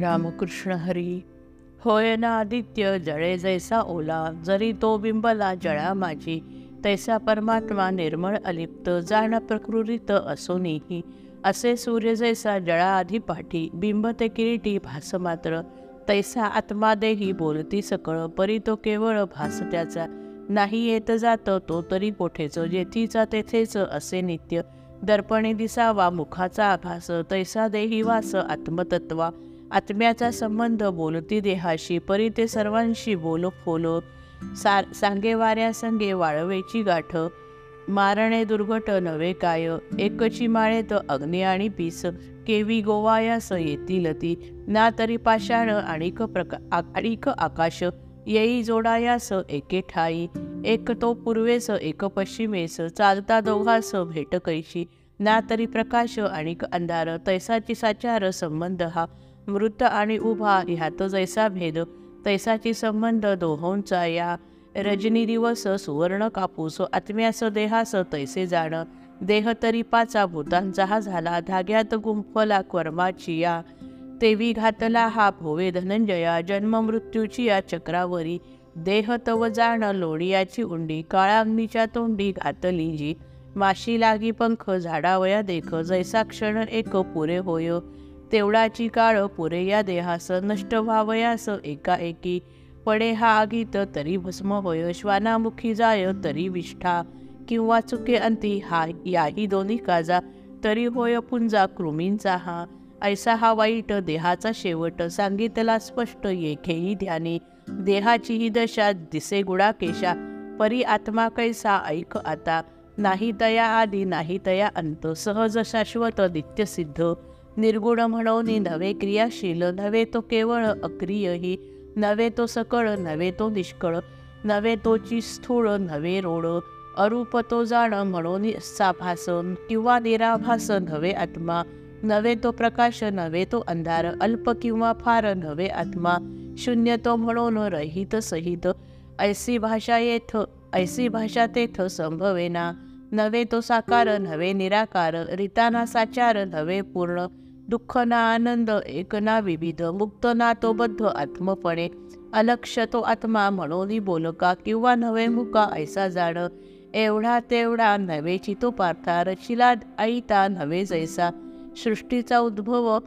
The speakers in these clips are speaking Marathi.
रामकृष्ण हरी. होय ना आदित्य जळे जैसा ओला जरी तो बिंबला जळा माझी तैसा परमात्मा निर्मळ अलिप्त जाण प्रकृतीत असोनीही असे सूर्य जैसा जळा आधी पाठी बिंब ते किरीटी भास मात्र. तैसा आत्मा देही बोलती सकळ परी तो केवळ भास त्याचा. नाही येत जात तो तरी कोठेच जेथीचा तेथेच असे नित्य. दर्पणे दिसावा मुखाचा आभास तैसा देही वास आत्मतत्वा. आत्म्याचा संबंध बोलती देहाशी परी ते सर्वांशी बोल फोलो सा सांगे वाऱ्या संगे वाळवेची गाठ मारणे दुर्घट नवे काय एकची माळेत अग्नी आणि पीस केवी गोवायास येतील ती ना तरी पाषाण आणिक प्रका आणिक आकाश येई जोडायास एके ठाई एक तो पूर्वेस एक पश्चिमेस चालता दोघास भेट कैशी ना तरी प्रकाश आणिक अंधार तैसाची साचार संबंध हा मृत आणि उभा ह्यात जैसा भेद तैसाची संबंध दोहोंचा या. रजनी दिवस सुवर्ण कापूस आत्म्यास देहास तैसे जाण. देह तरी पाचा भूतांचा हा झाला धाग्यात गुंफला कर्माची या. तेवी घातला हा भोवे धनंजया जन्म मृत्यूची या चक्रावरी. देह तव जाण लोणियाची उंडी काळाग्नीच्या तोंडी घातली जी. माशी लागी पंख झाडावया देख जैसा क्षण एक पुरे होय. तेवढाची काळ पुरे या देहास नष्ट व्हावयास एकाएकी. पडे हा आगीत तरी भस्म होय श्वानामुखी जाय तरी विष्ठा. किंवा चुके अंती हा याही दोन्ही काजा. तरी होय पुंजा कृमींचा हा. ऐसा हा वाईट देहाचा शेवट सांगितला स्पष्ट येखेही ध्यानी. देहाची ही दशा दिसे गुडाकेशा. परी आत्मा कैसा ऐक आता. नाही तया आदी नाही तया अंत. सहज शाश्वत नित्यसिद्ध. निर्गुण म्हणून नवे क्रियाशील नव्हे तो केवळ अक्रियही नव्हे तो सकळ नव्हे तो निष्कळ नव्हे तोची स्थूळ नव्हे रोड अरूप तो जाण म्हणून साभास किंवा निराभास नव्हे आत्मा नव्हे तो प्रकाश नव्हे तो अंधार अल्प किंवा फार नव्हे आत्मा शून्य तो म्हणून रहित सहित ऐसी भाषा येथ ऐसी भाषा तेथ संभवेना नव्हे तो साकार नव्हे निराकार रिताना साचार नव्हे पूर्ण दुःख ना आनंद एक ना विविध मुक्त ना तो बद्ध आत्मपणे अलक्ष तो आत्मा म्हणून बोलका किंवा नवे मुका ऐसा जाण. एवढा तेवढा नव्हे चितो पार्था रचिला ऐता नव्हे जैसा. सृष्टीचा उद्भव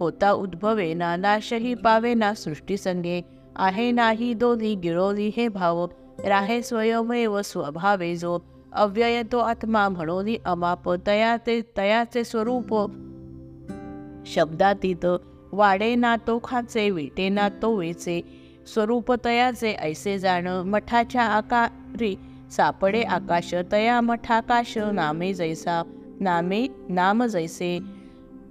होता उद्भवेना नाशही पावेना सृष्टीसंगे आहे नाही दोन्ही गिळोली हे भाव राहे स्वयमेव स्वभावे जो. अव्यय तो आत्मा म्हणून अमाप तया ते तयाचे स्वरूप शब्दातीत वाडे ना तो खाचे विटे ना तो वेचे स्वरूप तयाचे ऐसे जाणं मठाच्या आकारी सापडे आकाश तया मठाकाश नामे जैसा नामे नाम जैसे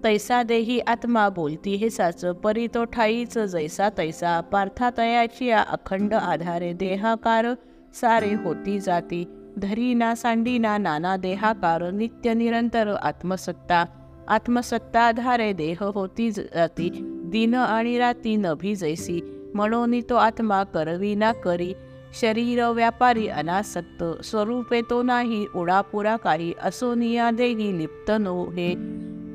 तैसा देही आत्मा बोलती हे साच परी तो ठाईच जैसा तैसा पार्था तयाची या अखंड आधारे देहाकार सारे होती जाती धरी ना सांडी ना नाना देहाकार नित्य निरंतर आत्मसत्ता आत्मसत्ताधारे देह होती जाती. दिन आणि राती नभी जैसी. म्हणून तो आत्मा करवी ना करी. शरीर व्यापारी अनासक्त. स्वरूपे तो नाही उडापुरा काही. असो निया देही लिप्त नो हे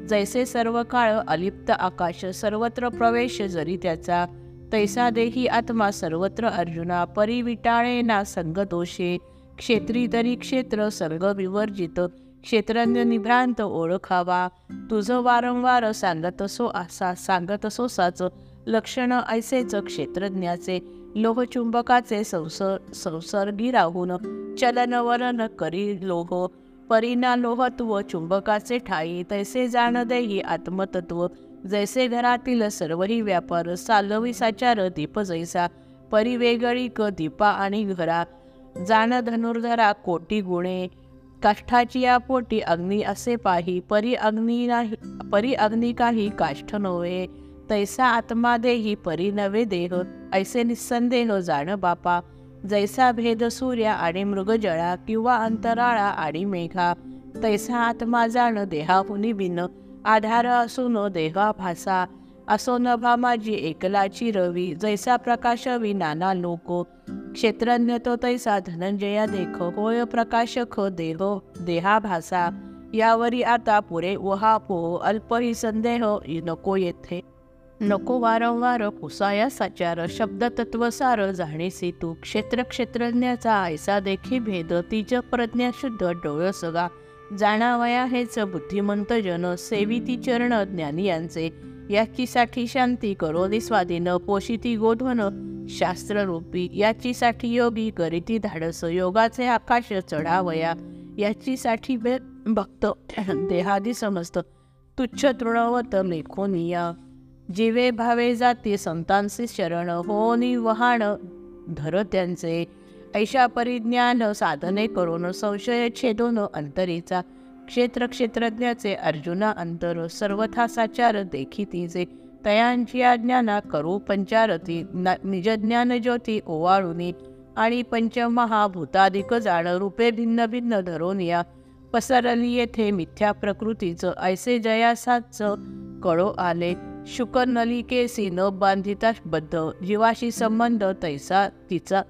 जैसे सर्व काळ अलिप्त आकाश सर्वत्र प्रवेश जरी त्याचा. तैसा देही आत्मा सर्वत्र अर्जुना परिविटाळे ना संगदोषे. क्षेत्री तरी क्षेत्र सर्ग विवर्जित. क्षेत्रज्ञ निभ्रांत ओळखावा. तुझं वारंवार सांगत असो असा सांगत असो साच लक्षण ऐसेच क्षेत्रज्ञाचे. लोहचुंबकाचे संसर संसर्गी राहून चलनवलन करी लोह. परिना लोहत्व चुंबकाचे ठाई तैसे जाण देही आत्मतत्व. जैसे घरातील सर्वही व्यापार सालविसाचार दीप जैसा. परिवेगळी क दीपा आणि घरा. जाण धनुर्धरा कोटी गुणे. काष्ठाची या पोटी अग्नी असे पाही परी अग्नी नाही परी अग्नी काही काष्ठ नव्हे. तैसा आत्मा देही परी नवे देह. ऐसे निस्संदेह जाण बापा. जैसा भेद सूर्या आणि मृगजळा किंवा अंतराळा आणि मेघा. तैसा आत्मा जाण देहाहुनी बिन. आधार असून देहा भासा. असो नभा माझी एकलाची रवी. जैसा प्रकाशवी नाना लोको. क्षेत्रज्ञ तो तैसा धनंजया देख होय प्रकाशक हो देहो देहा भासा. यावरी आता पुरे वहा पो अल्पही संदेह नको येथे. नको वारंवार पुसाया साचार शब्द तत्वसार जाणीसी तू. क्षेत्र क्षेत्रज्ञाचा ऐसा देखी भेद तिज प्रज्ञा शुद्ध डोळ सगा. जाणावया हेच बुद्धिमंत जन सेविती चरण ज्ञानी यांचे याची साठी शांती करोनी स्वाधीन पोशिती गोधवन शास्त्ररूपी याचीसाठी योगी करीती धाडस योगाचे आकाश चढावया याचीसाठी बे भक्त देहादी समस्त तुच्छ तृणवत लेखोनिया. जीवे भावे जाते संतांचे शरण होनी वहाण धर त्यांचे. ऐशा परिज्ञान साधने करून संशय छेदून अंतरीचा. क्षेत्र क्षेत्रज्ञाचे अर्जुना अंतर सर्वथा साचार देखी तिचे. तयांची आज्ञाना करू पंचारती निजज्ञान ज्योती ओवाळुनी आणि पंचमहाभूताधिक जाण रूपे भिन्न भिन्न धरोनिया पसरली येथे मिथ्या प्रकृतीचं ऐसे जयासाच कळो आले. शुक नलिकेसी न बांधिता बद्ध जीवाशी संबंध तैसा तिचा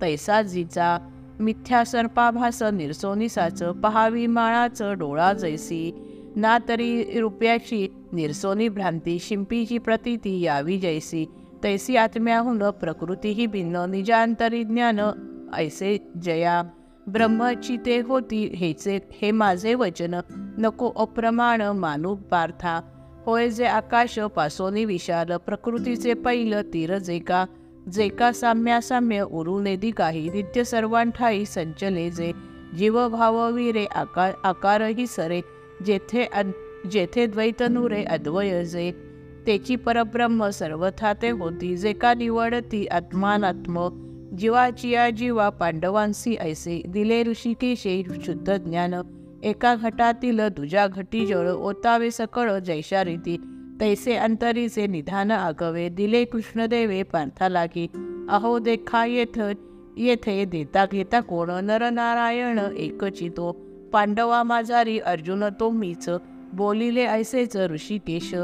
तैसा जिचा. मिथ्या सर्पाभास निरसोनिसाचं पहावी माळाचं डोळा जैसी. ना तरी रुपयाची निरसोनी भ्रांती शिंपीची प्रतीती यावी जैसी तैसी आत्म्याहून प्रकृतीही भिन्न निजांतरी ज्ञान ऐसे जया. ब्रह्मची ते होती हेचे हे माझे वचन नको अप्रमाण मानू पार्था. होय जे आकाश पासोनी विशाल प्रकृतीचे पैल तीर जे का जे का साम्यासाम्य उरुनेदी काही नित्य सर्वांठाई संचले जे. जीवभाववीरे आकार आकारही सरे जेथे जेथे द्वैतनुरे अद्वय जे तेची परब्रह्म सर्वथा ते होती. जे का निवडती आत्मानात्म. जीवाची या जीवा पांडवांसी ऐसे. दिले ऋषिकेशे शुद्ध ज्ञान. एका घटातील दुजा घटी जळ ओतावे सकळ जैशा रीती. तैसे अंतरीचे निधान आगवे. दिले कृष्णदेवे पार्था लागी. अहो देखा येथ येथे देता घेता कोण? नरनारायण एकचितो. पांडवा माझारी अर्जुन तो मीच बोलिले ऐसेच ऋषिकेश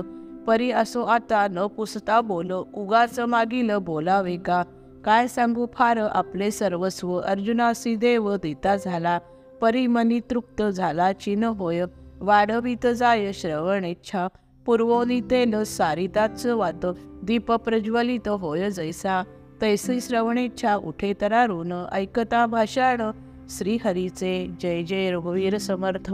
परी असो आता न पुसता बोल उगाच मागील बोलावे का? काय सांगू फार आपले सर्वस्व अर्जुनासी देव देता झाला परी मनी तृप्त झाला चिन होय वाढवित जाय श्रवणेच्छा पूर्वोनितेन सारिताच वात दीप प्रज्वलित होय जैसा तैसी श्रवणेच्छा उठे तरारून ऐकता भाषाण श्रीहरीचे जय जय रघुवीर समर्थ.